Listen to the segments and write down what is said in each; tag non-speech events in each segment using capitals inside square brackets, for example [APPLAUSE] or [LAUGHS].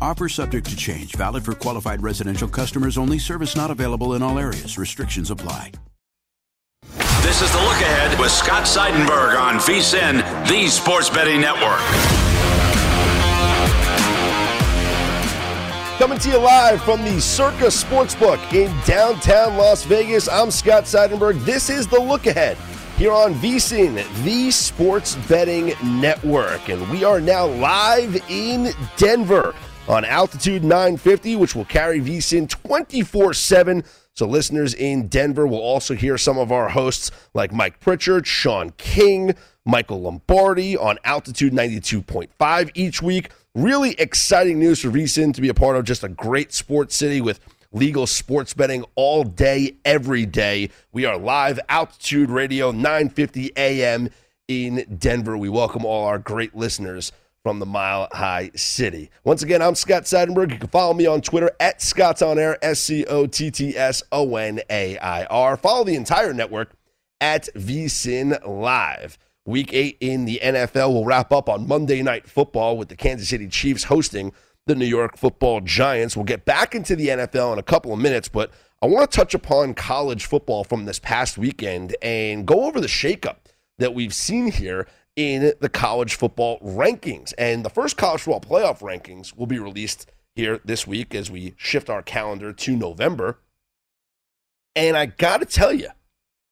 Offer subject to change, valid for qualified residential customers only, service not available in all areas. Restrictions apply. This is the look ahead with Scott Seidenberg on VSIN, the Sports Betting Network. Coming to you live from the Circa Sportsbook in downtown Las Vegas. I'm Scott Seidenberg. This is the look ahead here on VSIN, the Sports Betting Network. And we are now live in Denver on Altitude 950, which will carry VSIN 24 7. So, listeners in Denver will also hear some of our hosts like Mike Pritchard, Sean King, Michael Lombardi on Altitude 92.5 each week. Really exciting news for VSIN to be a part of just a great sports city with legal sports betting all day, every day. We are live, Altitude Radio, 950 AM in Denver. We welcome all our great listeners from the Mile High City. Once again, I'm Scott Seidenberg. You can follow me on Twitter at Scott's On Air, S C O T T S O N A I R. Follow the entire network at VSIN Live. Week eight in the NFL will wrap up on Monday Night Football with the Kansas City Chiefs hosting the New York Football Giants. We'll get back into the NFL in a couple of minutes, but I want to touch upon college football from this past weekend and go over the shakeup that we've seen here in the college football rankings. And the first college football playoff rankings will be released here this week as we shift our calendar to November. And I got to tell you,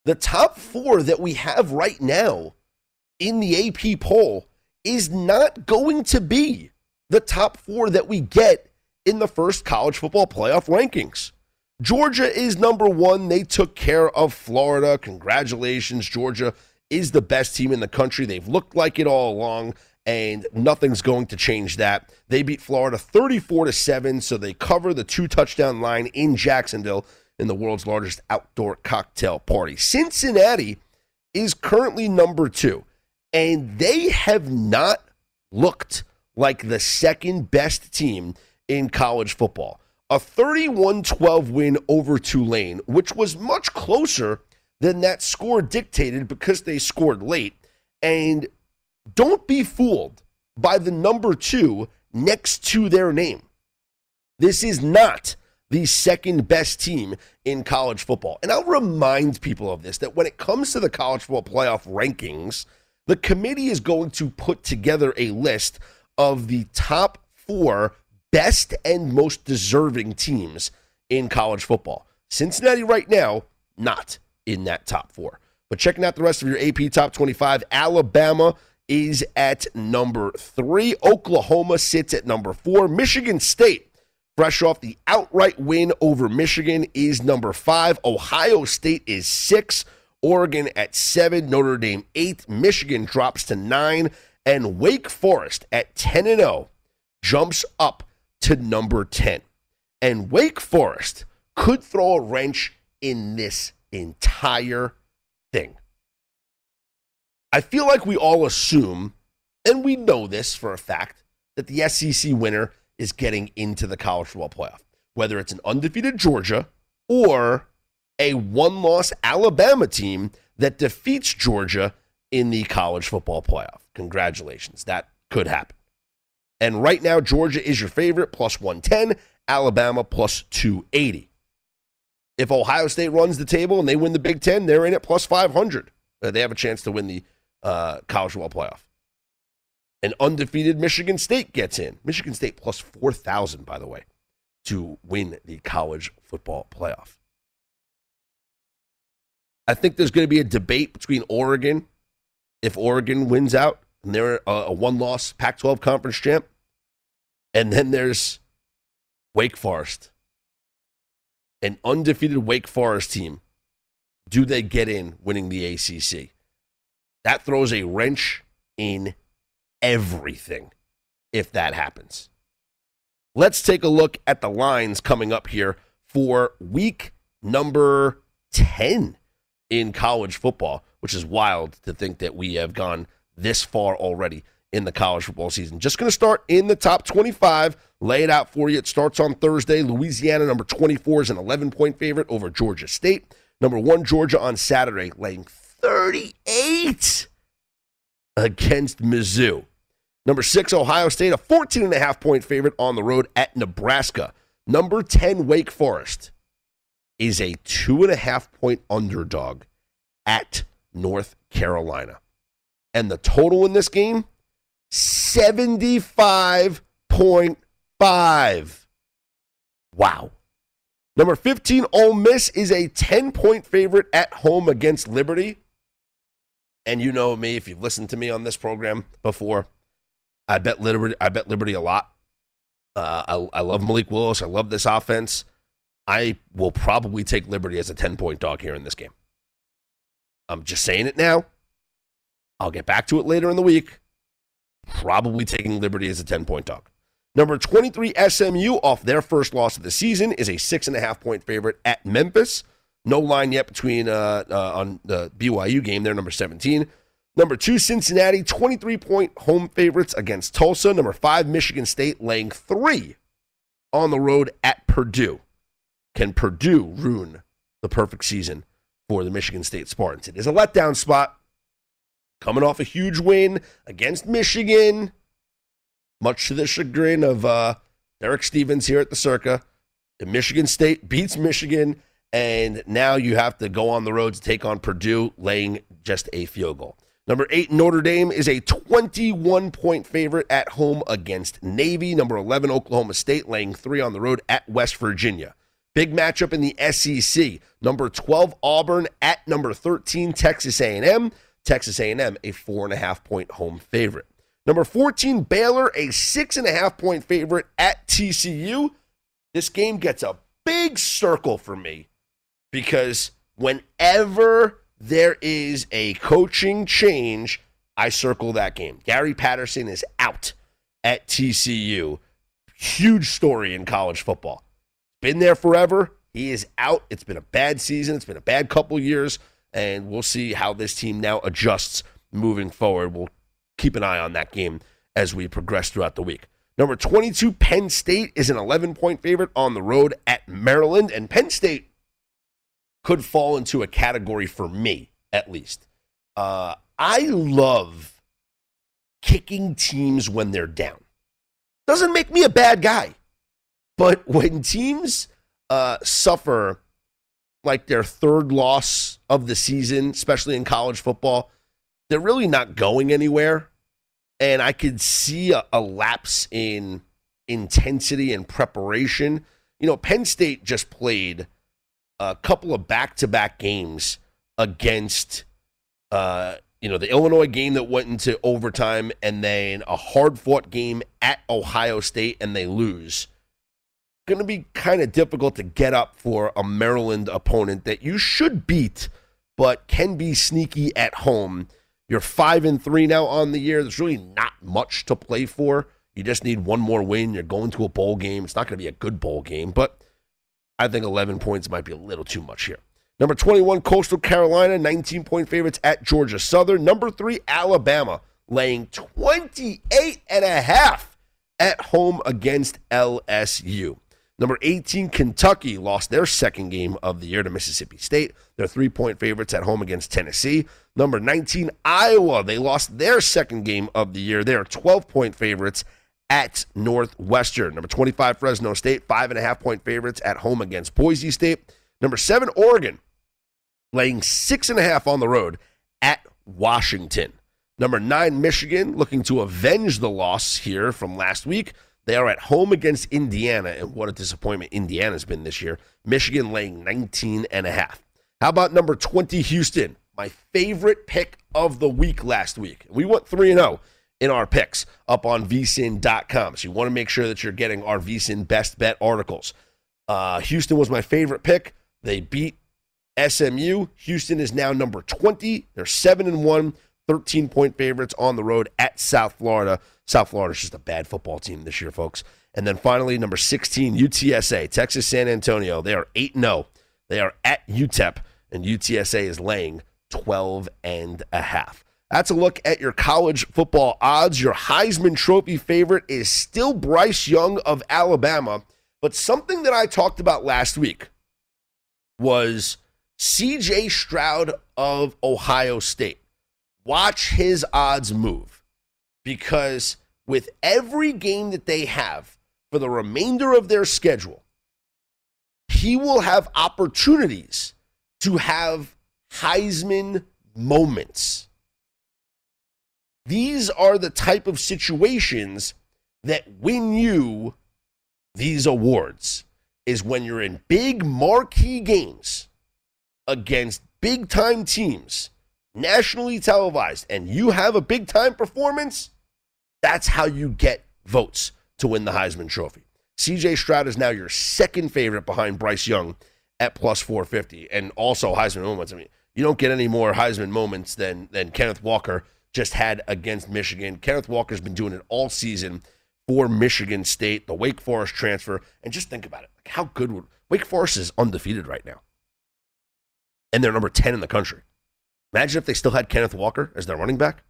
the top four that we have right now in the AP poll is not going to be the top four that we get in the first college football playoff rankings. Georgia is number one. They took care of Florida. Congratulations, Georgia is the best team in the country. They've looked like it all along, and nothing's going to change that. They beat Florida 34 to 7, so they cover the two touchdown line in Jacksonville in the world's largest outdoor cocktail party. Cincinnati is currently number two, and they have not looked like the second best team in college football. A 31 12 win over Tulane, which was much closer than that score dictated because they scored late. And don't be fooled by the number two next to their name. This is not the second best team in college football. And I'll remind people of this that when it comes to the college football playoff rankings, the committee is going to put together a list of the top four best and most deserving teams in college football. Cincinnati, right now, not in that top four. But checking out the rest of your AP top 25, Alabama is at number three. Oklahoma sits at number four. Michigan State fresh off the outright win over Michigan, is number five. Ohio State is six. Oregon at seven. Notre Dame eight. Michigan drops to nine. And Wake Forest at 10 and 0 jumps up to number 10. And Wake Forest could throw a wrench in this entire thing. I feel like we all assume, and we know this for a fact, that the SEC winner is getting into the college football playoff, whether it's an undefeated Georgia or a one loss Alabama team that defeats Georgia in the college football playoff. Congratulations. That could happen. And right now, Georgia is your favorite, plus 110, Alabama plus 280. If Ohio State runs the table and they win the Big Ten, they're in at plus 500. Uh, they have a chance to win the uh, college football playoff. An undefeated Michigan State gets in. Michigan State plus 4,000, by the way, to win the college football playoff. I think there's going to be a debate between Oregon, if Oregon wins out, and they're a, a one loss Pac 12 conference champ. And then there's Wake Forest, an undefeated Wake Forest team. Do they get in winning the ACC? That throws a wrench in everything if that happens. Let's take a look at the lines coming up here for week number 10 in college football, which is wild to think that we have gone this far already in the college football season. Just going to start in the top 25, lay it out for you. It starts on Thursday. Louisiana, number 24, is an 11 point favorite over Georgia State. Number one, Georgia on Saturday, laying 38 against Mizzou. Number six, Ohio State, a 14 and a half point favorite on the road at Nebraska. Number 10, Wake Forest is a two and a half point underdog at North Carolina. And the total in this game, 75.5. Wow. Number 15, Ole Miss is a 10 point favorite at home against Liberty. And you know me, if you've listened to me on this program before, I bet Liberty, I bet Liberty a lot. Uh, I, I love Malik Willis. I love this offense. I will probably take Liberty as a 10 point dog here in this game. I'm just saying it now. I'll get back to it later in the week. Probably taking Liberty as a 10 point dog. Number 23, SMU, off their first loss of the season, is a six and a half point favorite at Memphis. No line yet between uh, uh, on the BYU game. They're number 17. Number two, Cincinnati, 23 point home favorites against Tulsa. Number five, Michigan State, laying three on the road at Purdue. Can Purdue ruin the perfect season for the Michigan State Spartans? It is a letdown spot. Coming off a huge win against Michigan, much to the chagrin of uh, Derek Stevens here at the Circa. Michigan State beats Michigan, and now you have to go on the road to take on Purdue, laying just a field goal. Number eight, Notre Dame is a 21 point favorite at home against Navy. Number 11, Oklahoma State, laying three on the road at West Virginia. Big matchup in the SEC. Number 12, Auburn at number 13, Texas A&M. Texas A&M, a four and a half point home favorite. Number 14, Baylor, a six and a half point favorite at TCU. This game gets a big circle for me because whenever there is a coaching change, I circle that game. Gary Patterson is out at TCU. Huge story in college football. Been there forever. He is out. It's been a bad season. It's been a bad couple years, and we'll see how this team now adjusts moving forward. We'll keep an eye on that game as we progress throughout the week. Number 22, Penn State is an 11 point favorite on the road at Maryland, and Penn State could fall into a category for me, at least. Uh, I love kicking teams when they're down. Doesn't make me a bad guy. But when teams uh, suffer like their third loss of the season, especially in college football, they're really not going anywhere. And I could see a, a lapse in intensity and preparation. You know, Penn State just played a couple of back to back games against, uh, you know, the Illinois game that went into overtime and then a hard fought game at Ohio State and they lose. Going to be kind of difficult to get up for a Maryland opponent that you should beat, but can be sneaky at home. You're five and three now on the year. There's really not much to play for. You just need one more win. You're going to a bowl game. It's not going to be a good bowl game, but I think 11 points might be a little too much here. Number 21, Coastal Carolina, 19 point favorites at Georgia Southern. Number three, Alabama, laying 28 and a half at home against LSU. Number 18, Kentucky lost their second game of the year to Mississippi State. They're three point favorites at home against Tennessee. Number 19, Iowa. They lost their second game of the year. They are 12 point favorites at Northwestern. Number 25, Fresno State, five and a half point favorites at home against Boise State. Number seven, Oregon, laying six and a half on the road at Washington. Number nine, Michigan, looking to avenge the loss here from last week. They are at home against Indiana, and what a disappointment Indiana's been this year. Michigan laying 19 and a half. How about number 20, Houston? My favorite pick of the week last week. We went 3 and 0 in our picks up on vsin.com. So you want to make sure that you're getting our vsin best bet articles. Uh, Houston was my favorite pick. They beat SMU. Houston is now number 20. They're 7 and 1, 13 point favorites on the road at South Florida. South Florida's just a bad football team this year, folks. And then finally, number 16, UTSA, Texas San Antonio. They are 8 0. They are at UTEP, and UTSA is laying 12 and a half. That's a look at your college football odds. Your Heisman Trophy favorite is still Bryce Young of Alabama. But something that I talked about last week was CJ Stroud of Ohio State. Watch his odds move because with every game that they have for the remainder of their schedule, he will have opportunities to have Heisman moments. These are the type of situations that win you these awards is when you're in big marquee games against big time teams, nationally televised, and you have a big time performance, that's how you get votes to win the Heisman Trophy. CJ Stroud is now your second favorite behind Bryce Young at plus 450. And also Heisman moments. I mean, you don't get any more Heisman moments than than Kenneth Walker just had against Michigan. Kenneth Walker's been doing it all season for Michigan State, the Wake Forest transfer. And just think about it. Like how good would Wake Forest is undefeated right now. And they're number 10 in the country. Imagine if they still had Kenneth Walker as their running back.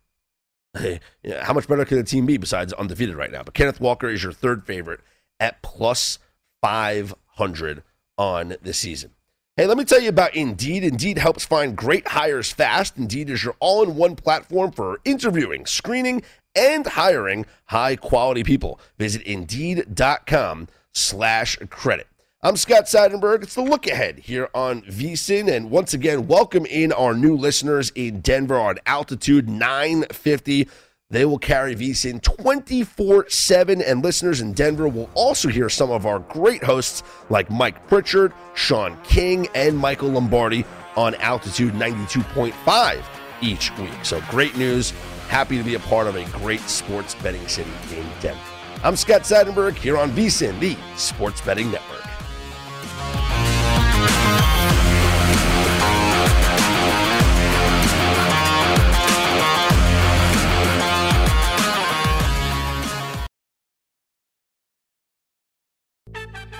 How much better could the team be besides undefeated right now? But Kenneth Walker is your third favorite at plus 500 on the season. Hey, let me tell you about Indeed. Indeed helps find great hires fast. Indeed is your all in one platform for interviewing, screening, and hiring high quality people. Visit Indeed.com slash credit. I'm Scott Seidenberg. It's the look ahead here on VSIN. And once again, welcome in our new listeners in Denver on altitude 950. They will carry VSIN 24 7, and listeners in Denver will also hear some of our great hosts like Mike Pritchard, Sean King, and Michael Lombardi on altitude 92.5 each week. So great news. Happy to be a part of a great sports betting city in Denver. I'm Scott Seidenberg here on VSIN, the Sports Betting Network.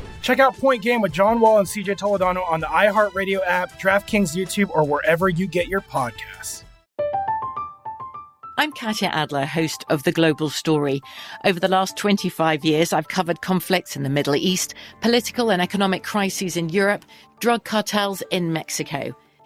[LAUGHS] Check out Point Game with John Wall and CJ Toledano on the iHeartRadio app, DraftKings YouTube, or wherever you get your podcasts. I'm Katya Adler, host of The Global Story. Over the last 25 years, I've covered conflicts in the Middle East, political and economic crises in Europe, drug cartels in Mexico.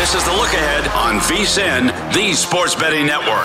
This is the look ahead on VSIN, the Sports Betting Network.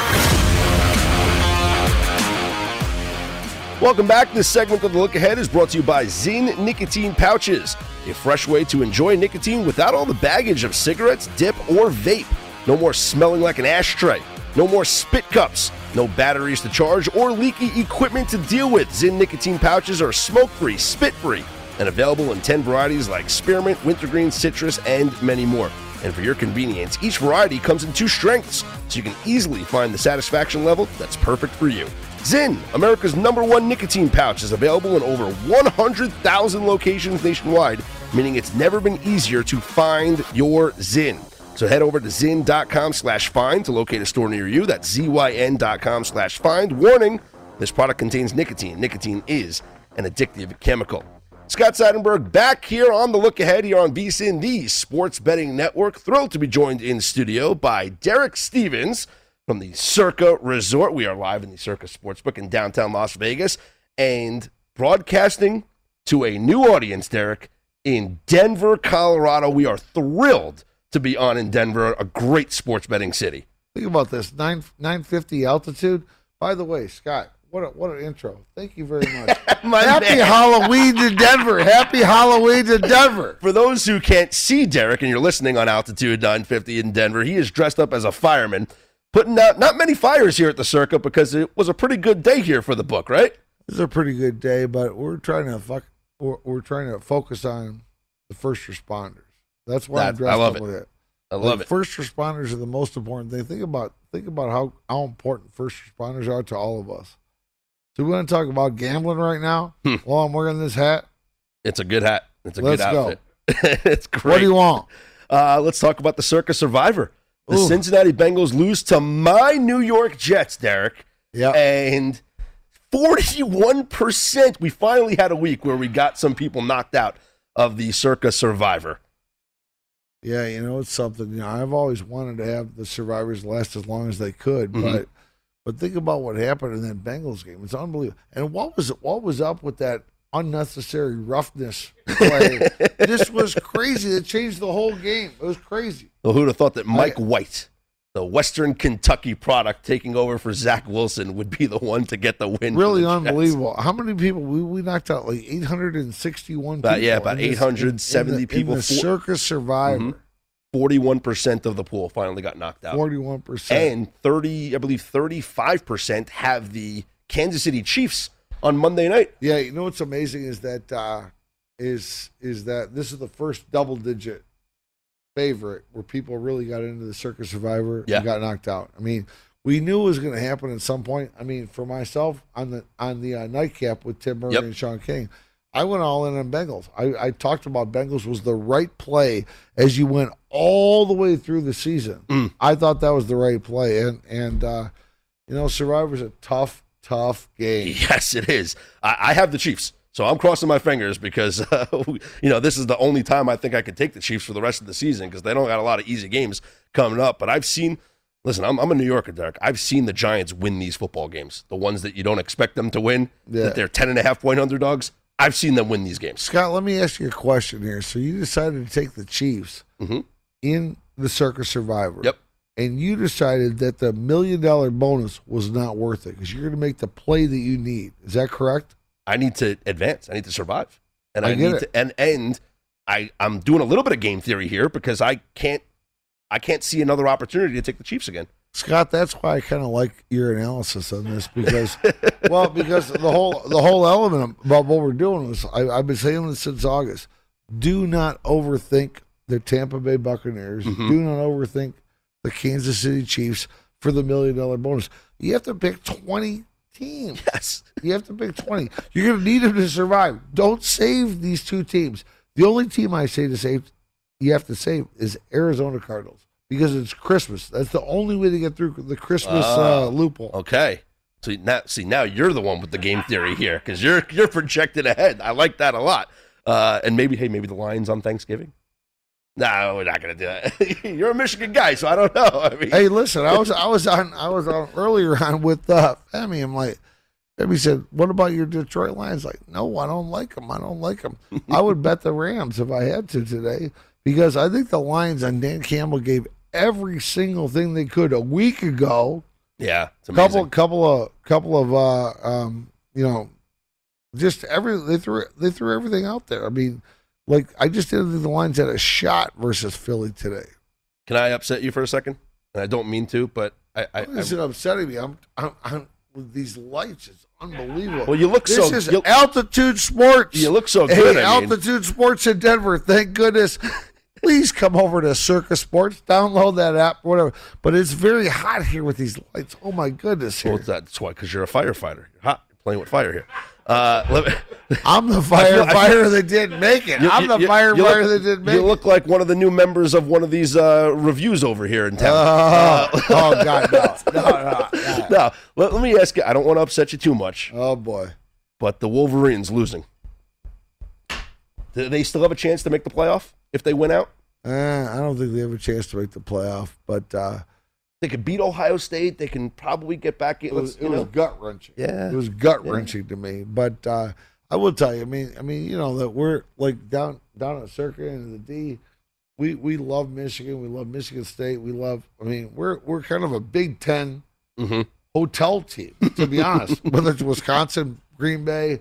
Welcome back. This segment of the Look Ahead is brought to you by Zyn Nicotine Pouches, a fresh way to enjoy nicotine without all the baggage of cigarettes, dip, or vape. No more smelling like an ashtray. No more spit cups. No batteries to charge or leaky equipment to deal with. Zyn Nicotine Pouches are smoke free, spit free, and available in 10 varieties like spearmint, wintergreen, citrus, and many more. And for your convenience, each variety comes in two strengths, so you can easily find the satisfaction level that's perfect for you. Zyn, America's number one nicotine pouch, is available in over 100,000 locations nationwide, meaning it's never been easier to find your Zyn. So head over to zyn.com slash find to locate a store near you. That's zyn.com slash find. Warning, this product contains nicotine. Nicotine is an addictive chemical. Scott Seidenberg back here on the look ahead here on VSIN, the Sports Betting Network. Thrilled to be joined in studio by Derek Stevens from the Circa Resort. We are live in the Circa Sportsbook in downtown Las Vegas and broadcasting to a new audience, Derek, in Denver, Colorado. We are thrilled to be on in Denver, a great sports betting city. Think about this nine nine fifty altitude. By the way, Scott, what a, what an intro! Thank you very much. [LAUGHS] Happy. Halloween to Denver. Happy Halloween to Denver. For those who can't see Derek and you're listening on altitude 950 in Denver, he is dressed up as a fireman, putting out not many fires here at the Circa because it was a pretty good day here for the book, right? It's a pretty good day, but we're trying to fuck. We're, we're trying to focus on the first responders. That's why I'm dressed I love up it. with it. I love Like, it. First responders are the most important thing. Think about think about how how important first responders are to all of us. So we want to talk about gambling right now. Hmm. While I'm wearing this hat, It's a good hat. It's a Let's good go. [LAUGHS] it's great. what do you want? Uh, let's talk about the Circa Survivor. The Ooh. Cincinnati Bengals lose to my New York Jets, Derek. Yeah. And 41%. We finally had a week where we got some people knocked out of the Circa Survivor. Yeah, you know it's something. You know, I've always wanted to have the survivors last as long as they could, Mhm. but but think about what happened in that Bengals game. It's unbelievable. And what was what was up with that unnecessary roughness play? [LAUGHS] this was crazy. It changed the whole game. It was crazy. Well, who'd have thought that Mike White, the Western Kentucky product, taking over for Zach Wilson, would be the one to get the win? Really the Jets? unbelievable. How many people we, we knocked out? Like eight hundred and sixty-one. About- yeah, about in this- 870 in the, people. In the Circa Survivor. Mhm. 41% of the pool finally got knocked out. Forty-one percent. And 30, I believe 35% have the Kansas City Chiefs on Monday night. Yeah, you know what's amazing is that uh, is is that this is the first double digit favorite where people really got into the Circa Survivor Yeah. and got knocked out. I mean, we knew it was going to happen at some point. I mean, for myself on the on the uh, nightcap with Tim Murray Yep. and Sean King, I went all in on Bengals. I, I talked about Bengals was the right play as you went all the way through the season. Mm. I thought that was the right play, and and uh, You know, Survivor's a tough, tough game. [LAUGHS] Yes, it is. I, I have the Chiefs, so I'm crossing my fingers because [LAUGHS] uh, you know this is the only time I think I could take the Chiefs for the rest of the season because they don't got a lot of easy games coming up. But I've seen. Listen, I'm, I'm a New Yorker, Derek. I've seen the Giants win these football games, the ones that you don't expect them to win, Yeah. that they're 10 and a half point underdogs. I've seen them win these games. Scott, let me ask you a question here. So you decided to take the Chiefs mm-hmm. in the Circa Survivor. Yep. And you decided that the million dollar bonus was not worth it because you're going to make the play that you need. Is that correct? I need to advance. I need to survive, and I I, need it. to and and I I'm doing a little bit of game theory here because I can't I can't see another opportunity to take the Chiefs again. Scott, that's why I kind of like your analysis on this because, [LAUGHS] well, because the whole the whole element about what we're doing was I, I've been saying this since August. Do not overthink the Tampa Bay Buccaneers. Mhm. Do not overthink the Kansas City Chiefs for the million dollar bonus. You have to pick twenty teams. Yes, you have to pick twenty. You're going to need them to survive. Don't save these two teams. The only team I say to save, you have to save, is Arizona Cardinals because it's Christmas. That's the only way to get through the Christmas uh, Oh, loophole. Okay. So now, see, now you're the one with the game theory here because you're you're projected ahead. I like that a lot. Uh, and maybe, hey, maybe the Lions on Thanksgiving. No, we're not going to do that. [LAUGHS] you're a Michigan guy, so I don't know. [LAUGHS] I mean, Hey, listen, I was I was on I was on earlier [LAUGHS] on with uh, Femi. I'm like, Femi said, "What about your Detroit Lions?" Like, no, I don't like them. I don't like them. I would bet the Rams if I had to today because I think the Lions and Dan Campbell gave every single thing they could a week ago. yeah, it's amazing. couple couple of couple of uh um you know just every they threw they threw everything out there. I mean, like I just didn't think the Lions had a shot versus Philly today. Can I upset you for a second? And I don't mean to, but I, I, This is upsetting me. I'm, I'm, I'm with these lights. It's unbelievable. Well, you look this so- is altitude sports. You look so Hey, good, mean. altitude sports in Denver. Thank goodness. Please come over to Circa Sports. Download that app, whatever. But it's very hot here with these lights. Oh my goodness! Here. Well, that's why, because you're a firefighter. You're hot. You're playing with fire here. Uh, me, [LAUGHS] I'm the I feel- I firefighter that didn't make it. You- I'm the firefighter that didn't make it. You look like one of the new members of one of these uh, revues over here in town. Oh, Uh, oh, God, no. [LAUGHS] No, no, no. no. Let, let me ask you. I don't want to upset you too much. Oh boy. But the Wolverines losing. Do they still have a chance to make the playoff if they win out? Uh, I don't think they have a chance to make the playoff, but uh, They could beat Ohio State. They can probably get back in. it was, let's- it was gut wrenching. Yeah. it was gut Yeah. wrenching to me. But uh, I will tell you, I mean, I mean, you know that we're like down down at Circa and the D. We we love Michigan. We love Michigan State. We love. I mean, we're we're kind of a Big 10 Mm-hmm. hotel team, to be honest. [LAUGHS] Whether it's Wisconsin, Green Bay,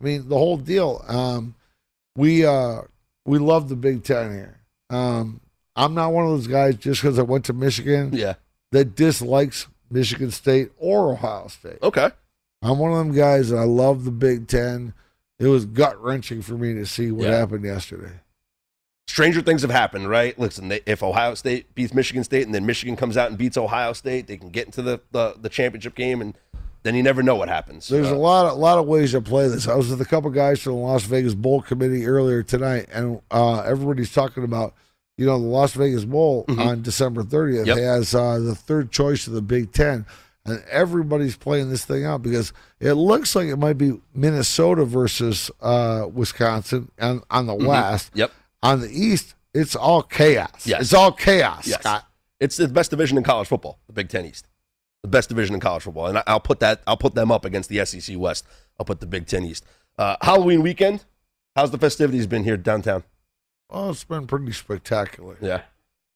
I mean, the whole deal. Um, we uh we love the Big Ten here. Um, I'm not one of those guys just because I went to Michigan Yeah. that dislikes Michigan State or Ohio State. Okay. I'm one of them guys that I love the Big Ten. It was gut wrenching for me to see what Yeah. happened yesterday. Stranger things have happened, right? Listen, they, if Ohio State beats Michigan State and then Michigan comes out and beats Ohio State, they can get into the, the, the championship game, and then you never know what happens. There's Uh, a lot of lot of ways to play this. I was with a couple guys from the Las Vegas Bowl committee earlier tonight, and uh, everybody's talking about, you know, the Las Vegas Bowl on December 30th Yep. has uh, the third choice of the Big Ten, and everybody's playing this thing out because it looks like it might be Minnesota versus uh, Wisconsin on, on the Mhm. West. Yep. On the East, it's all chaos. Yes. It's all chaos. Yes. Scott. It's the best division in college football, the Big Ten East. The best division in college football. And I- I'll put that I'll put them up against the SEC West. I'll put the Big Ten East. Uh, Halloween weekend. How's the festivities been here downtown? Oh, it's been pretty spectacular. Yeah.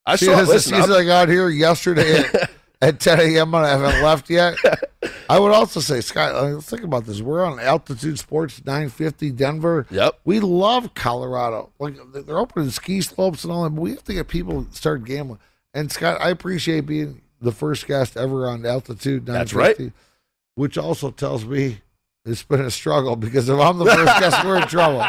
I See, saw as, listen, I'm- I got here yesterday at, [LAUGHS] at 10 a.m. and I haven't left yet. [LAUGHS] I would also say, Scott, uh, think about this. We're on Altitude Sports 950 Denver. Yep. We love Colorado. Like they're opening ski slopes and all that, but we have to get people to start gambling. And Scott, I appreciate being the first guest ever on Altitude 950. That's right. Which also tells me it's been a struggle because if I'm the first guest, we're in trouble.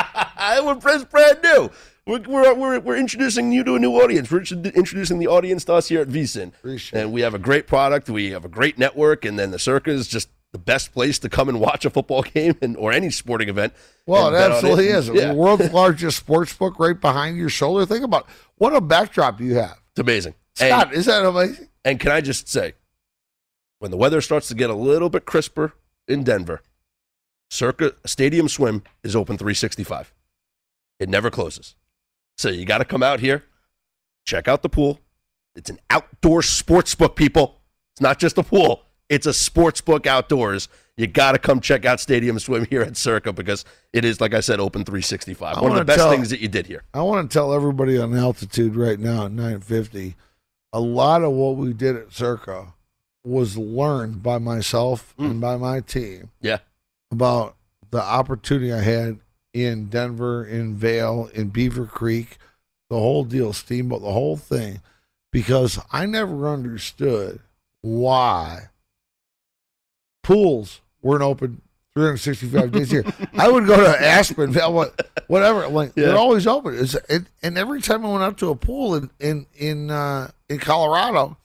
we're brand new. We're, we're, we're, we're introducing you to a new audience. We're introducing the audience to us here at VSIN. Appreciate and we have a great product. We have a great network. And then the Circa is just the best place to come and watch a football [LAUGHS] game and or any sporting event. Well, it absolutely And- is. Yeah. The world's largest sports book right behind your shoulder. Think about it. what a backdrop you have. It's amazing. Scott, And- is that amazing? And can I just say, when the weather starts to get a little bit crisper in Denver, Circa Stadium Swim is open 365. It never closes. So you got to come out here, check out the pool. It's an outdoor sports book, people. It's not just a pool, it's a sports book outdoors. You got to come check out Stadium Swim here at Circa because it is, like I said, open 365. I One of the best tell- things that you did here. I want to tell everybody on altitude right now at 950, a lot of what we did at Circa was learned by myself mm. and by my team Yeah. about the opportunity I had in Denver, in Vail, in Beaver Creek, the whole deal, Steamboat, the whole thing, because I never understood why pools weren't open 365 days a year. I would go to Aspen, whatever. Like Yeah. they're always open. It, and every time I went out to a pool in in in uh, in Colorado,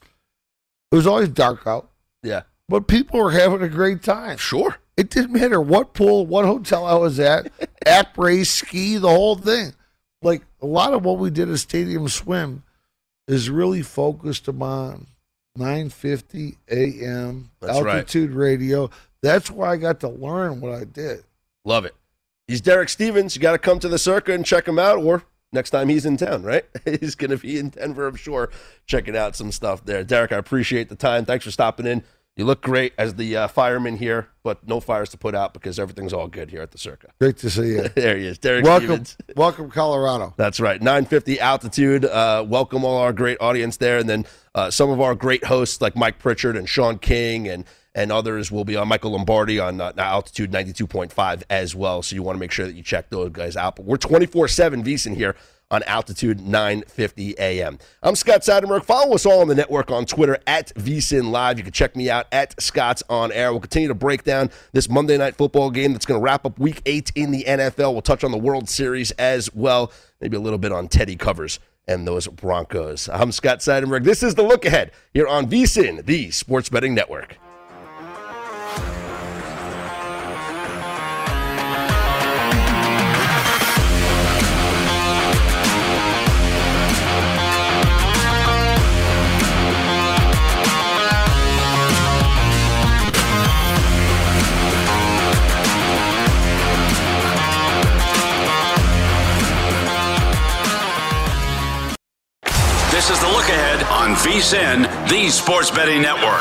it was always dark out. Yeah. But people were having a great time. Sure. It didn't matter what pool, what hotel I was at, [LAUGHS] race, ski, the whole thing. Like a lot of what we did at Stadium Swim is really focused upon 950 AM That's right. altitude radio. That's why I got to learn what I did. Love it. He's Derek Stevens. You got to come to the Circa and check him out, or next time he's in town, right? [LAUGHS] he's going to be in Denver, I'm sure, checking out some stuff there. Derek, I appreciate the time. Thanks for stopping in. You look great as the uh, fireman here, but no fires to put out because everything's all good here at the Circa. Great to see you. [LAUGHS] there he is, Derek welcome, Stevens. [LAUGHS] welcome, Colorado. That's right. 950 altitude. Uh, welcome all our great audience there. And then uh, some of our great hosts like Mike Pritchard and Sean King and and others will be on Michael Lombardi on uh, altitude 92.5 as well. So you want to make sure that you check those guys out. But we're 24 7 VSIN here on altitude 950 AM. I'm Scott Seidenberg. Follow us all on the network on Twitter at VSIN Live. You can check me out at Scott's On Air. We'll continue to break down this Monday night football game that's going to wrap up week eight in the NFL. We'll touch on the World Series as well, maybe a little bit on Teddy Covers and those Broncos. I'm Scott Seidenberg. This is the look ahead here on VSIN, the Sports Betting Network. This is the look ahead on VSIN, the Sports Betting Network.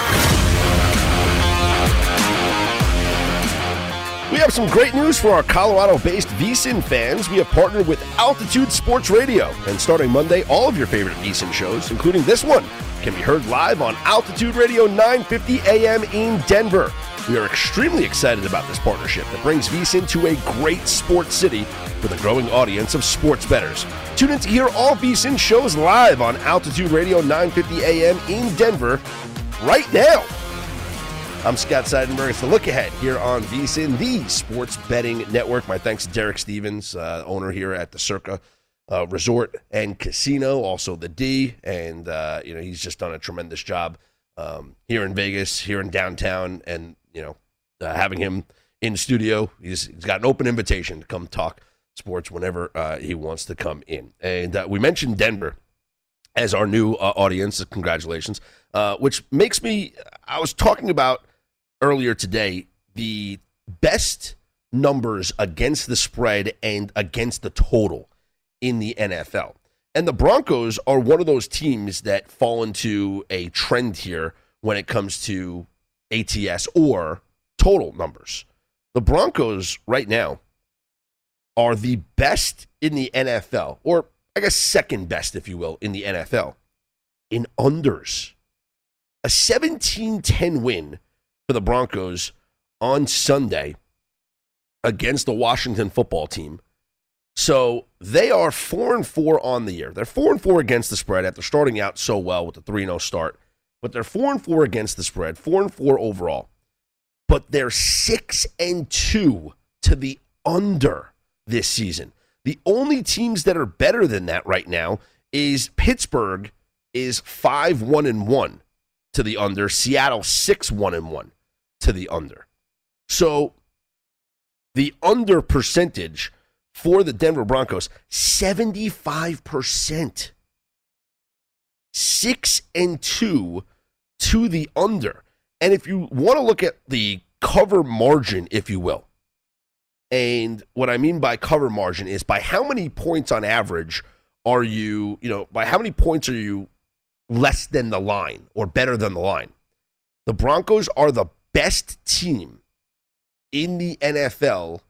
We have some great news for our Colorado based VSIN fans. We have partnered with Altitude Sports Radio. And starting Monday, all of your favorite VSIN shows, including this one, can be heard live on Altitude Radio 950 AM in Denver. We are extremely excited about this partnership that brings VSIN to a great sports city with a growing audience of sports bettors. Tune in to hear all VSIN shows live on Altitude Radio 950 AM in Denver right now. I'm Scott Seidenberg. It's the look ahead here on VSIN, the sports betting network. My thanks to Derek Stevens, uh, owner here at the Circa uh, Resort and Casino, also the D, and uh, you know he's just done a tremendous job um, here in Vegas, here in downtown, and you know uh, having him in studio, he's, he's got an open invitation to come talk sports whenever uh, he wants to come in. And uh, we mentioned Denver as our new uh, audience. Congratulations. Uh, which makes me, I was talking about earlier today the best numbers against the spread and against the total in the NFL. And the Broncos are one of those teams that fall into a trend here when it comes to ATS or total numbers. The Broncos right now are the best in the NFL, or I guess second best, if you will, in the NFL in unders. A 17 10 win for the Broncos on Sunday against the Washington football team. So they are 4 and 4 on the year. They're 4 and 4 against the spread after starting out so well with the 3 0 start. But they're 4 and 4 against the spread, 4 and 4 overall. But they're 6 and 2 to the under this season. The only teams that are better than that right now is Pittsburgh is 5 1 and 1 to the under, Seattle 6 1 and 1 to the under. So the under percentage for the Denver Broncos 75%. 6 and 2 to the under. And if you want to look at the cover margin, if you will, and what I mean by cover margin is by how many points on average are you, you know, by how many points are you less than the line or better than the line? The Broncos are the best team in the NFL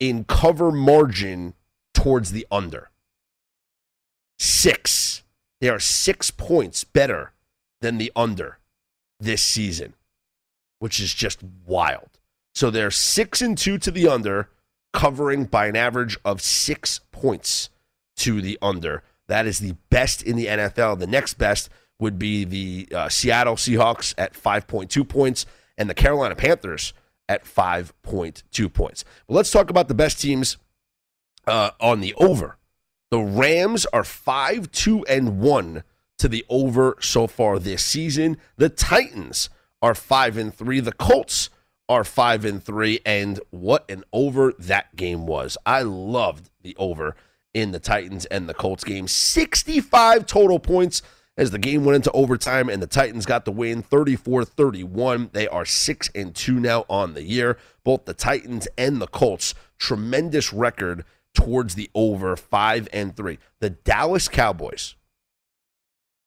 in cover margin towards the under. Six. They are six points better than the under this season, which is just wild. So they're six and two to the under, covering by an average of six points to the under. That is the best in the NFL. The next best would be the uh, Seattle Seahawks at 5.2 points and the Carolina Panthers at 5.2 points. But let's talk about the best teams uh, on the over. The Rams are 5 2 and 1 to the over so far this season. The Titans are 5 and 3. The Colts are 5 and 3 and what an over that game was. I loved the over in the Titans and the Colts game. 65 total points as the game went into overtime and the Titans got the win 34-31. They are 6 and 2 now on the year. Both the Titans and the Colts tremendous record towards the over 5 and 3. The Dallas Cowboys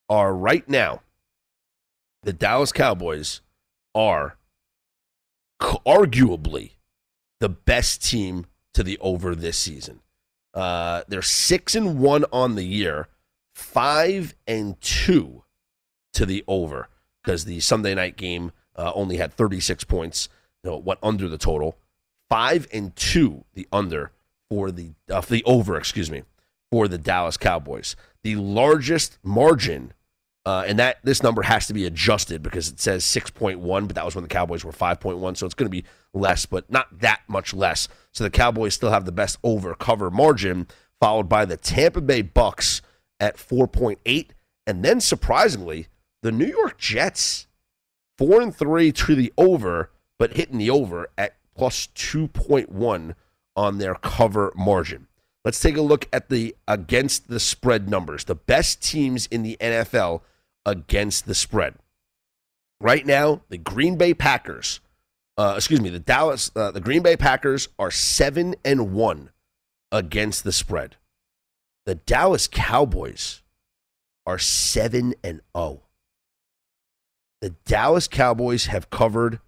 are right now the Dallas Cowboys are arguably the best team to the over this season. Uh, they're six and one on the year, five and two to the over because the Sunday night game uh, only had 36 points. Know, went under the total. Five and two the under for the uh, the over, excuse me, for the Dallas Cowboys. The largest margin uh, and that this number has to be adjusted because it says 6.1, but that was when the Cowboys were 5.1, so it's going to be less, but not that much less. So the Cowboys still have the best over cover margin, followed by the Tampa Bay Bucks at 4.8, and then surprisingly, the New York Jets four and three to the over, but hitting the over at plus 2.1 on their cover margin. Let's take a look at the against the spread numbers. The best teams in the NFL against the spread. Right now, the Green Bay Packers, uh, excuse me, the Dallas, uh, the Green Bay Packers are seven and one against the spread. The Dallas Cowboys are seven and zero. Oh. The Dallas Cowboys have covered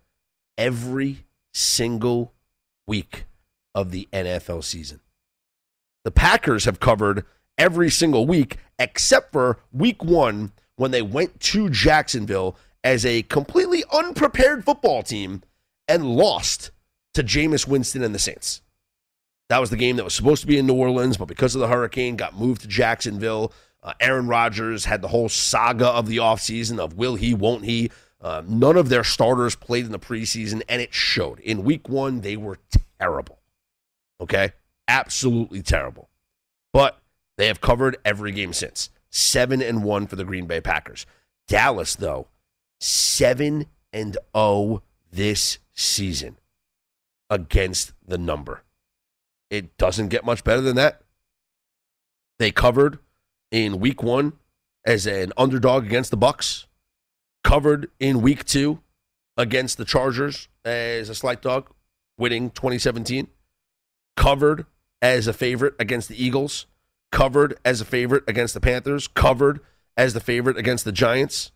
every single week of the NFL season. The Packers have covered every single week except for week one when they went to Jacksonville as a completely unprepared football team and lost to Jameis Winston and the Saints. That was the game that was supposed to be in New Orleans, but because of the hurricane, got moved to Jacksonville. Uh, Aaron Rodgers had the whole saga of the offseason of will he, won't he. Uh, none of their starters played in the preseason, and it showed. In week one, they were terrible. Okay? Absolutely terrible. But they have covered every game since. 7 and 1 for the Green Bay Packers. Dallas though, 7 and 0 this season against the number. It doesn't get much better than that. They covered in week 1 as an underdog against the Bucks. Covered in week 2 against the Chargers as a slight dog, winning 2017. Covered as a favorite against the Eagles covered as a favorite against the Panthers, covered as the favorite against the Giants,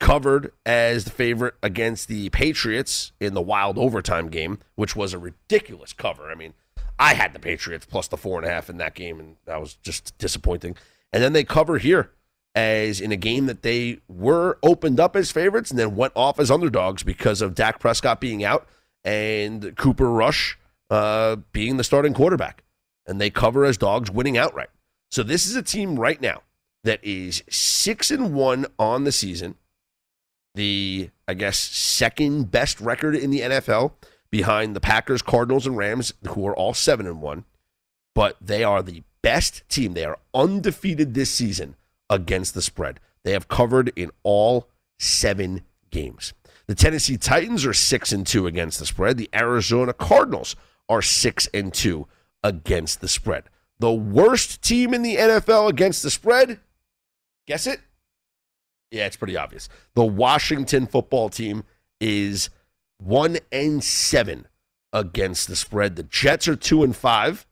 covered as the favorite against the Patriots in the wild overtime game, which was a ridiculous cover. I mean, I had the Patriots plus the four and a half in that game, and that was just disappointing. And then they cover here as in a game that they were opened up as favorites and then went off as underdogs because of Dak Prescott being out and Cooper Rush uh, being the starting quarterback. And they cover as dogs winning outright. So this is a team right now that is six and one on the season. The I guess second best record in the NFL behind the Packers, Cardinals, and Rams, who are all seven and one. But they are the best team. They are undefeated this season against the spread. They have covered in all seven games. The Tennessee Titans are six and two against the spread. The Arizona Cardinals are six and two against the spread the worst team in the NFL against the spread, guess it? Yeah, it's pretty obvious. The Washington football team is one and seven against the spread. The Jets are two and five,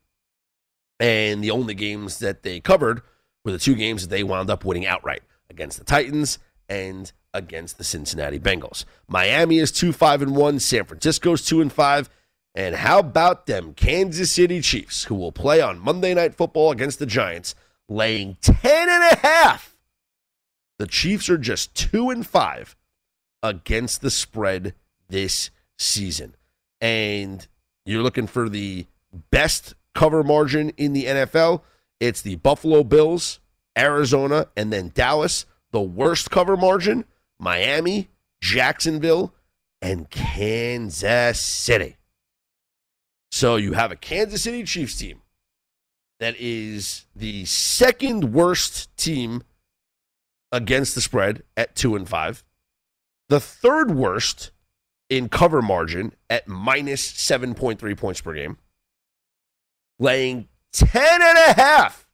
and the only games that they covered were the two games that they wound up winning outright against the Titans and against the Cincinnati Bengals. Miami is two five and one. San Francisco's two and five. And how about them Kansas City Chiefs, who will play on Monday Night Football against the Giants, laying 10 and a half. The Chiefs are just two and five against the spread this season. And you're looking for the best cover margin in the NFL. It's the Buffalo Bills, Arizona, and then Dallas. The worst cover margin, Miami, Jacksonville, and Kansas City. So you have a Kansas City Chiefs team that is the second worst team against the spread at 2 and 5. The third worst in cover margin at minus 7.3 points per game. Laying 10 and a half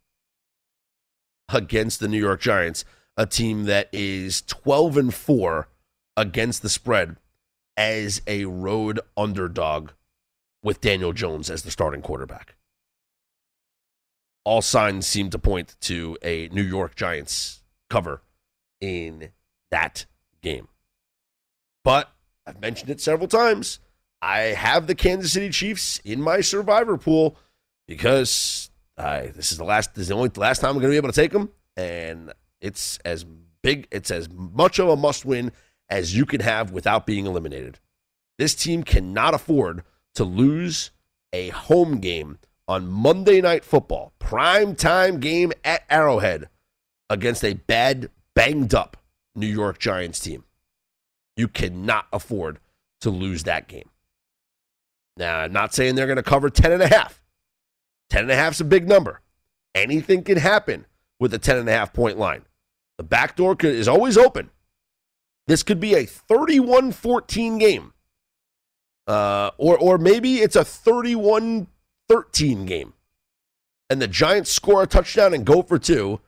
against the New York Giants, a team that is 12 and 4 against the spread as a road underdog with Daniel Jones as the starting quarterback. All signs seem to point to a New York Giants cover in that game. But I've mentioned it several times. I have the Kansas City Chiefs in my survivor pool because I, this is the last this is the only last time I'm going to be able to take them and it's as big it's as much of a must win as you can have without being eliminated. This team cannot afford to lose a home game on Monday Night Football, prime time game at Arrowhead against a bad, banged up New York Giants team. You cannot afford to lose that game. Now, I'm not saying they're going to cover 10 and a half. 10 and a half is a big number. Anything can happen with a 10 and a half point line. The back door is always open. This could be a 31 14 game. Uh, or, or maybe it's a 31 13 game. And the Giants score a touchdown and go for two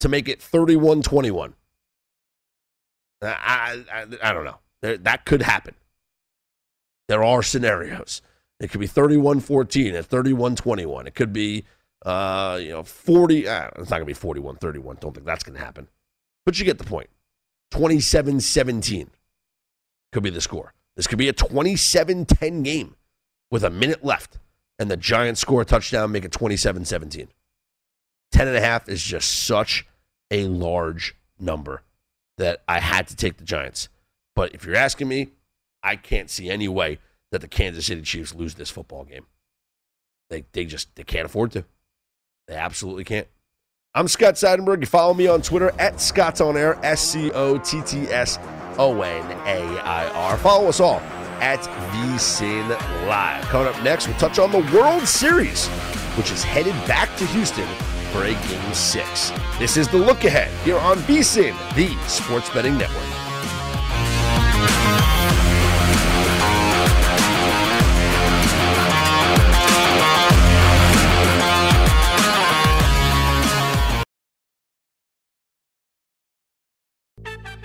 to make it 31 21. I, I, I don't know. That could happen. There are scenarios. It could be 31 14 and 31 21. It could be, uh, you know, 40. Uh, it's not going to be 41 31. Don't think that's going to happen. But you get the point. 27 17 could be the score. This could be a 27 10 game with a minute left, and the Giants score a touchdown, make it 27 17. 10 and a half is just such a large number that I had to take the Giants. But if you're asking me, I can't see any way that the Kansas City Chiefs lose this football game. They, they just they can't afford to. They absolutely can't. I'm Scott Seidenberg. You follow me on Twitter at Scott's On Air, S C O T T S O N A I R. Follow us all at VSIN Live. Coming up next, we'll touch on the World Series, which is headed back to Houston for a Game 6. This is the look ahead here on VSIN, the Sports Betting Network.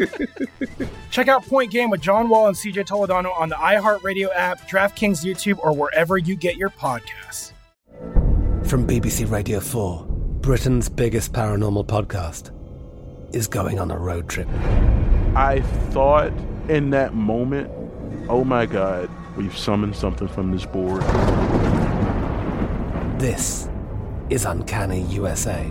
[LAUGHS] Check out Point Game with John Wall and CJ Toledano on the iHeartRadio app, DraftKings YouTube, or wherever you get your podcasts. From BBC Radio 4, Britain's biggest paranormal podcast is going on a road trip. I thought in that moment, oh my God, we've summoned something from this board. This is Uncanny USA.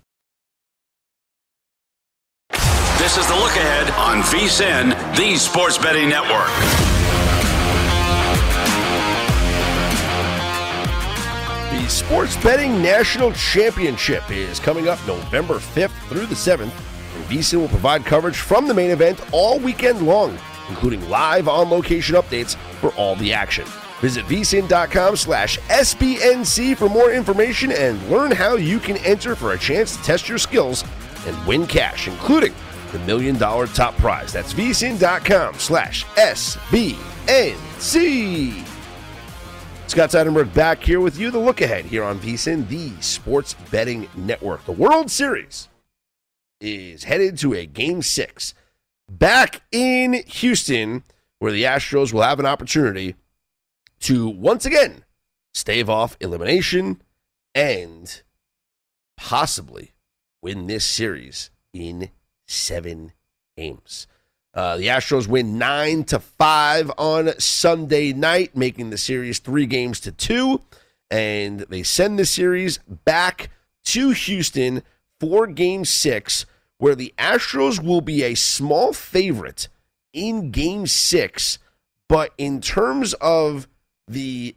This is the look ahead on VSIN, the Sports Betting Network. The Sports Betting National Championship is coming up November 5th through the 7th, and VSIN will provide coverage from the main event all weekend long, including live on-location updates for all the action. Visit vsin.com slash SBNC for more information and learn how you can enter for a chance to test your skills and win cash, including the million dollar top prize. That's vsin.com slash SBNC. Scott Seidenberg back here with you. The look ahead here on VSIN, the sports betting network. The World Series is headed to a game six back in Houston, where the Astros will have an opportunity to once again stave off elimination and possibly win this series in seven games. Uh, the Astros win nine to five on Sunday night, making the series three games to two, and they send the series back to Houston for Game Six, where the Astros will be a small favorite in Game Six, but in terms of the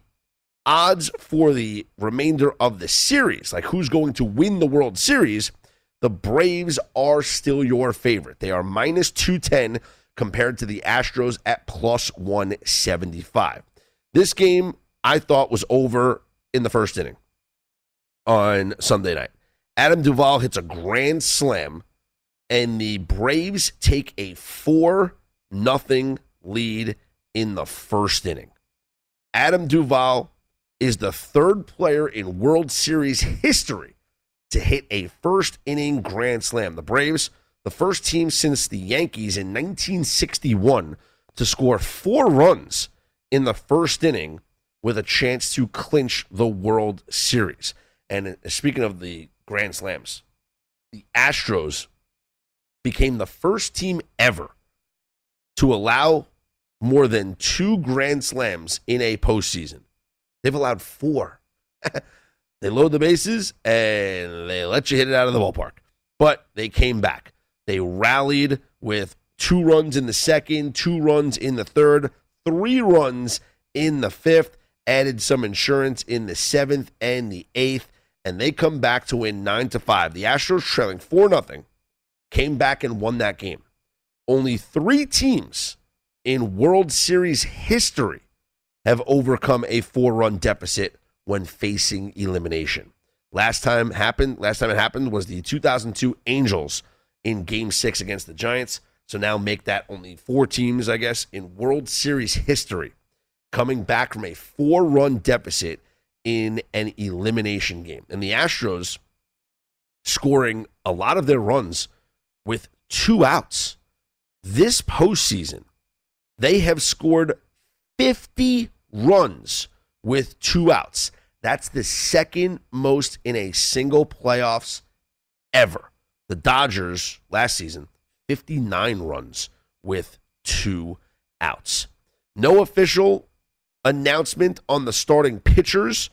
odds for the remainder of the series, like who's going to win the World Series the Braves are still your favorite. They are minus 210 compared to the Astros at plus 175. This game I thought was over in the first inning on Sunday night. Adam Duvall hits a grand slam, and the Braves take a 4 nothing lead in the first inning. Adam Duvall is the third player in World Series history to hit a first inning grand slam. The Braves, the first team since the Yankees in 1961 to score four runs in the first inning with a chance to clinch the World Series. And uh, speaking of the grand slams, the Astros became the first team ever to allow more than two grand slams in a postseason. They've allowed four. [LAUGHS] They load the bases and they let you hit it out of the ballpark. But they came back. They rallied with two runs in the second, two runs in the third, three runs in the fifth, added some insurance in the seventh and the eighth, and they come back to win nine to five. The Astros trailing four nothing, came back and won that game. Only three teams in World Series history have overcome a four run deficit when facing elimination. Last time happened, last time it happened was the 2002 Angels in game 6 against the Giants. So now make that only four teams, I guess, in World Series history coming back from a four-run deficit in an elimination game. And the Astros scoring a lot of their runs with two outs. This postseason, they have scored 50 runs with two outs. That's the second most in a single playoffs ever. The Dodgers last season, 59 runs with two outs. No official announcement on the starting pitchers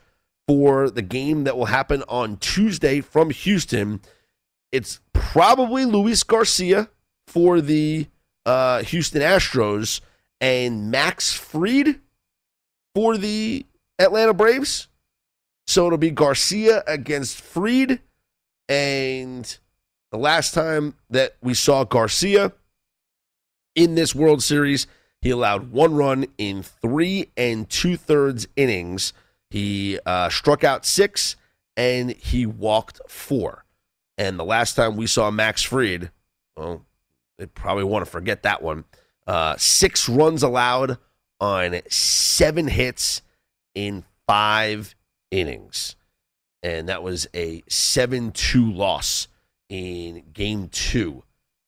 for the game that will happen on Tuesday from Houston. It's probably Luis Garcia for the uh, Houston Astros and Max Fried for the Atlanta Braves. So it'll be Garcia against Fried. And the last time that we saw Garcia in this World Series, he allowed one run in three and two thirds innings. He uh, struck out six and he walked four. And the last time we saw Max Fried, well, they probably want to forget that one. Uh, six runs allowed on seven hits in five innings. And that was a 7 2 loss in game two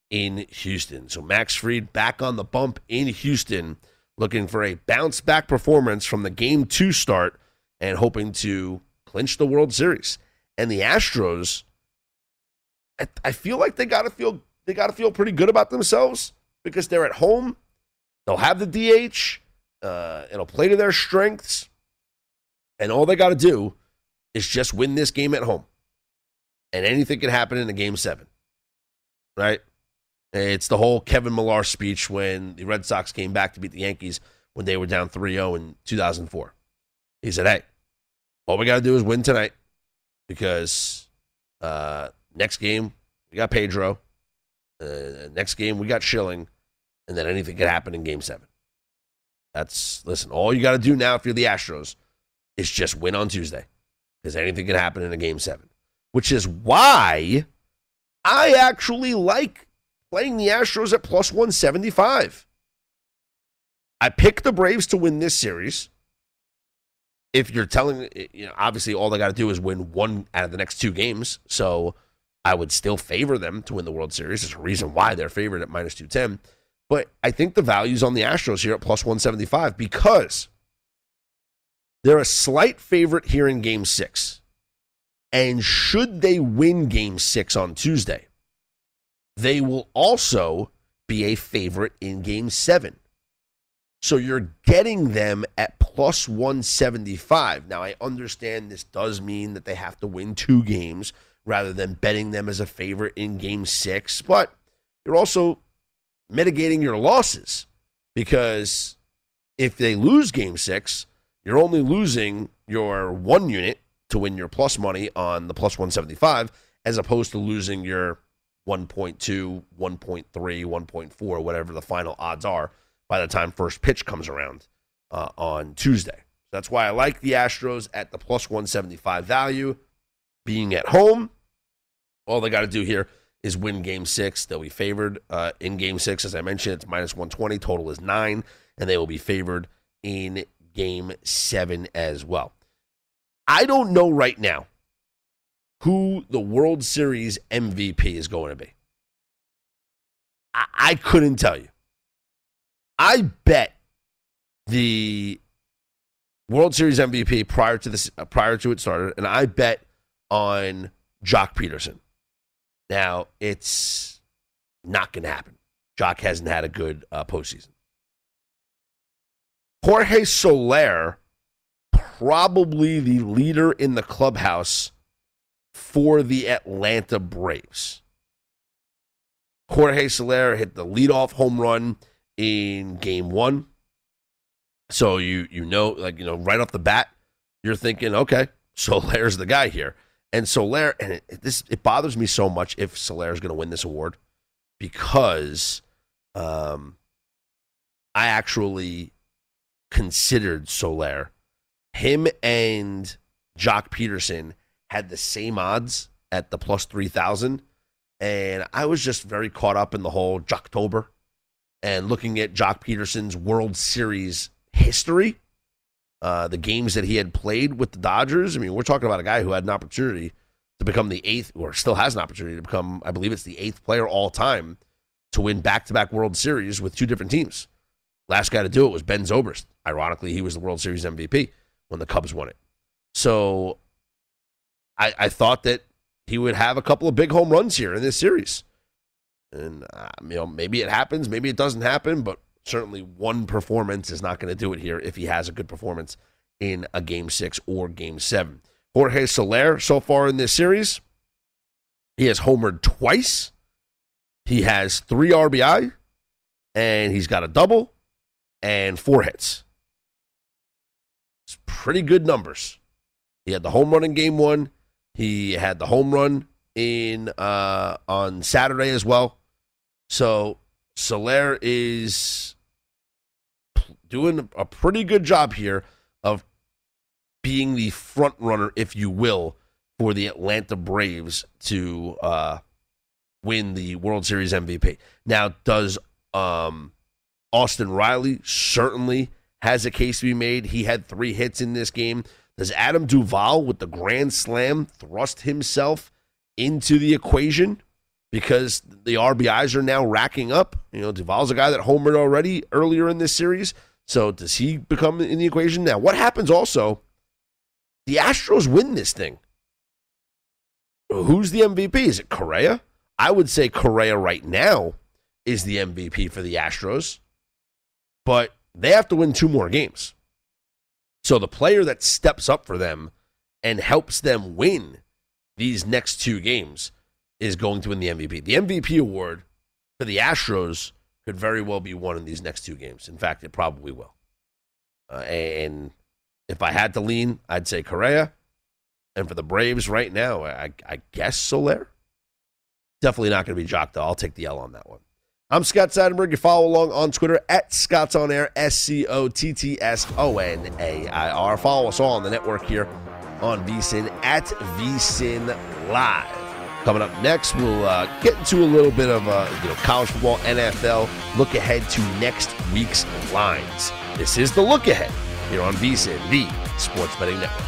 in Houston. So Max Fried back on the bump in Houston, looking for a bounce back performance from the game two start and hoping to clinch the World Series. And the Astros, I, I feel like they got to feel they got to feel pretty good about themselves because they're at home. They'll have the DH. Uh, it'll play to their strengths, and all they got to do is just win this game at home. And anything can happen in a game seven, right? It's the whole Kevin Millar speech when the Red Sox came back to beat the Yankees when they were down 3 0 in 2004. He said, Hey, all we got to do is win tonight because uh, next game we got Pedro. Uh, next game we got Schilling. And then anything could happen in game seven. That's, listen, all you got to do now if you're the Astros is just win on Tuesday because anything can happen in a game seven, which is why I actually like playing the Astros at plus 175. I picked the Braves to win this series. If you're telling, eh, you know, obviously all they got to do is win one out of the next two games. So I would still favor them to win the World Series. There's a reason why they're favored at minus 210. But I think the value's on the Astros here at plus 175 because they're a slight favorite here in game six. And should they win game six on Tuesday, they will also be a favorite in game seven. So you're getting them at plus 175. Now, I understand this does mean that they have to win two games rather than betting them as a favorite in game six, but you're also mitigating your losses because if they lose game six, you're only losing your one unit to win your plus money on the plus 175 as opposed to losing your 1.2, 1.3, 1.4, whatever the final odds are by the time first pitch comes around uh, on Tuesday. That's why I like the Astros at the plus 175 value. Being at home, all they got to do here is win game six. They'll be favored uh, in game six. As I mentioned, it's minus 120. Total is nine, and they will be favored in game seven as well. I don't know right now who the World Series MVP is going to be. I, I couldn't tell you. I bet the World Series MVP prior to this uh, prior to it started, and I bet on Joc Pederson. Now it's not going to happen. Joc hasn't had a good uh, postseason. Jorge Soler, probably the leader in the clubhouse for the Atlanta Braves. Jorge Soler hit the leadoff home run in game one. So you you know, like you know, right off the bat, you're thinking, okay, [LAUGHS] Soler's the guy here. And Soler, and it, this it bothers me so much if Soler is going to win this award because um, I actually considered Soler. Him and Joc Pederson had the same odds at the plus 3,000. And I was just very caught up in the whole Joctober and looking at Joc Pederson's World Series history, uh, the games that he had played with the Dodgers. I mean, we're talking about a guy who had an opportunity to become the eighth, or still has an opportunity to become, I believe it's the eighth player all time to win back to back World Series with two different teams. Last guy to do it was Ben Zobrist. Ironically, he was the World Series MVP when the Cubs won it. So I, I thought that he would have a couple of big home runs here in this series. And uh, you know, maybe it happens, maybe it doesn't happen. But certainly one performance is not going to do it here if he has a good performance in a game six or game seven. Jorge Soler, so far in this series, he has homered twice. He has three RBI, and he's got a double and four hits. It's pretty good numbers. He had the home run in game one. He had the home run in uh, on Saturday as well. So Soler is doing a pretty good job here of being the front runner, if you will, for the Atlanta Braves to uh, win the World Series MVP. Now, does um, Austin Riley certainly has a case to be made? He had three hits in this game. Does Adam Duvall with the grand slam thrust himself into the equation because the RBIs are now racking up? You know, Duvall's a guy that homered already earlier in this series. So does he become in the equation? Now, what happens also? The Astros win this thing. Who's the MVP? Is it Correa? I would say Correa right now is the MVP for the Astros, but they have to win two more games. So the player that steps up for them and helps them win these next two games is going to win the MVP. The MVP award for the Astros could very well be won in these next two games. In fact, it probably will. Uh, and if I had to lean, I'd say Correa. And for the Braves right now, I, I guess Soler. Definitely not going to be though. I'll take the L on that one. I'm Scott Seidenberg. You follow along on Twitter at Scott's On Air, S C O T T S O N A I R. Follow us all on the network here on VSIN at VSIN Live. Coming up next, we'll uh, get into a little bit of uh, you know college football, NFL. Look ahead to next week's lines. This is the look ahead here on VSIN, the Sports Betting Network.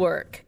Network.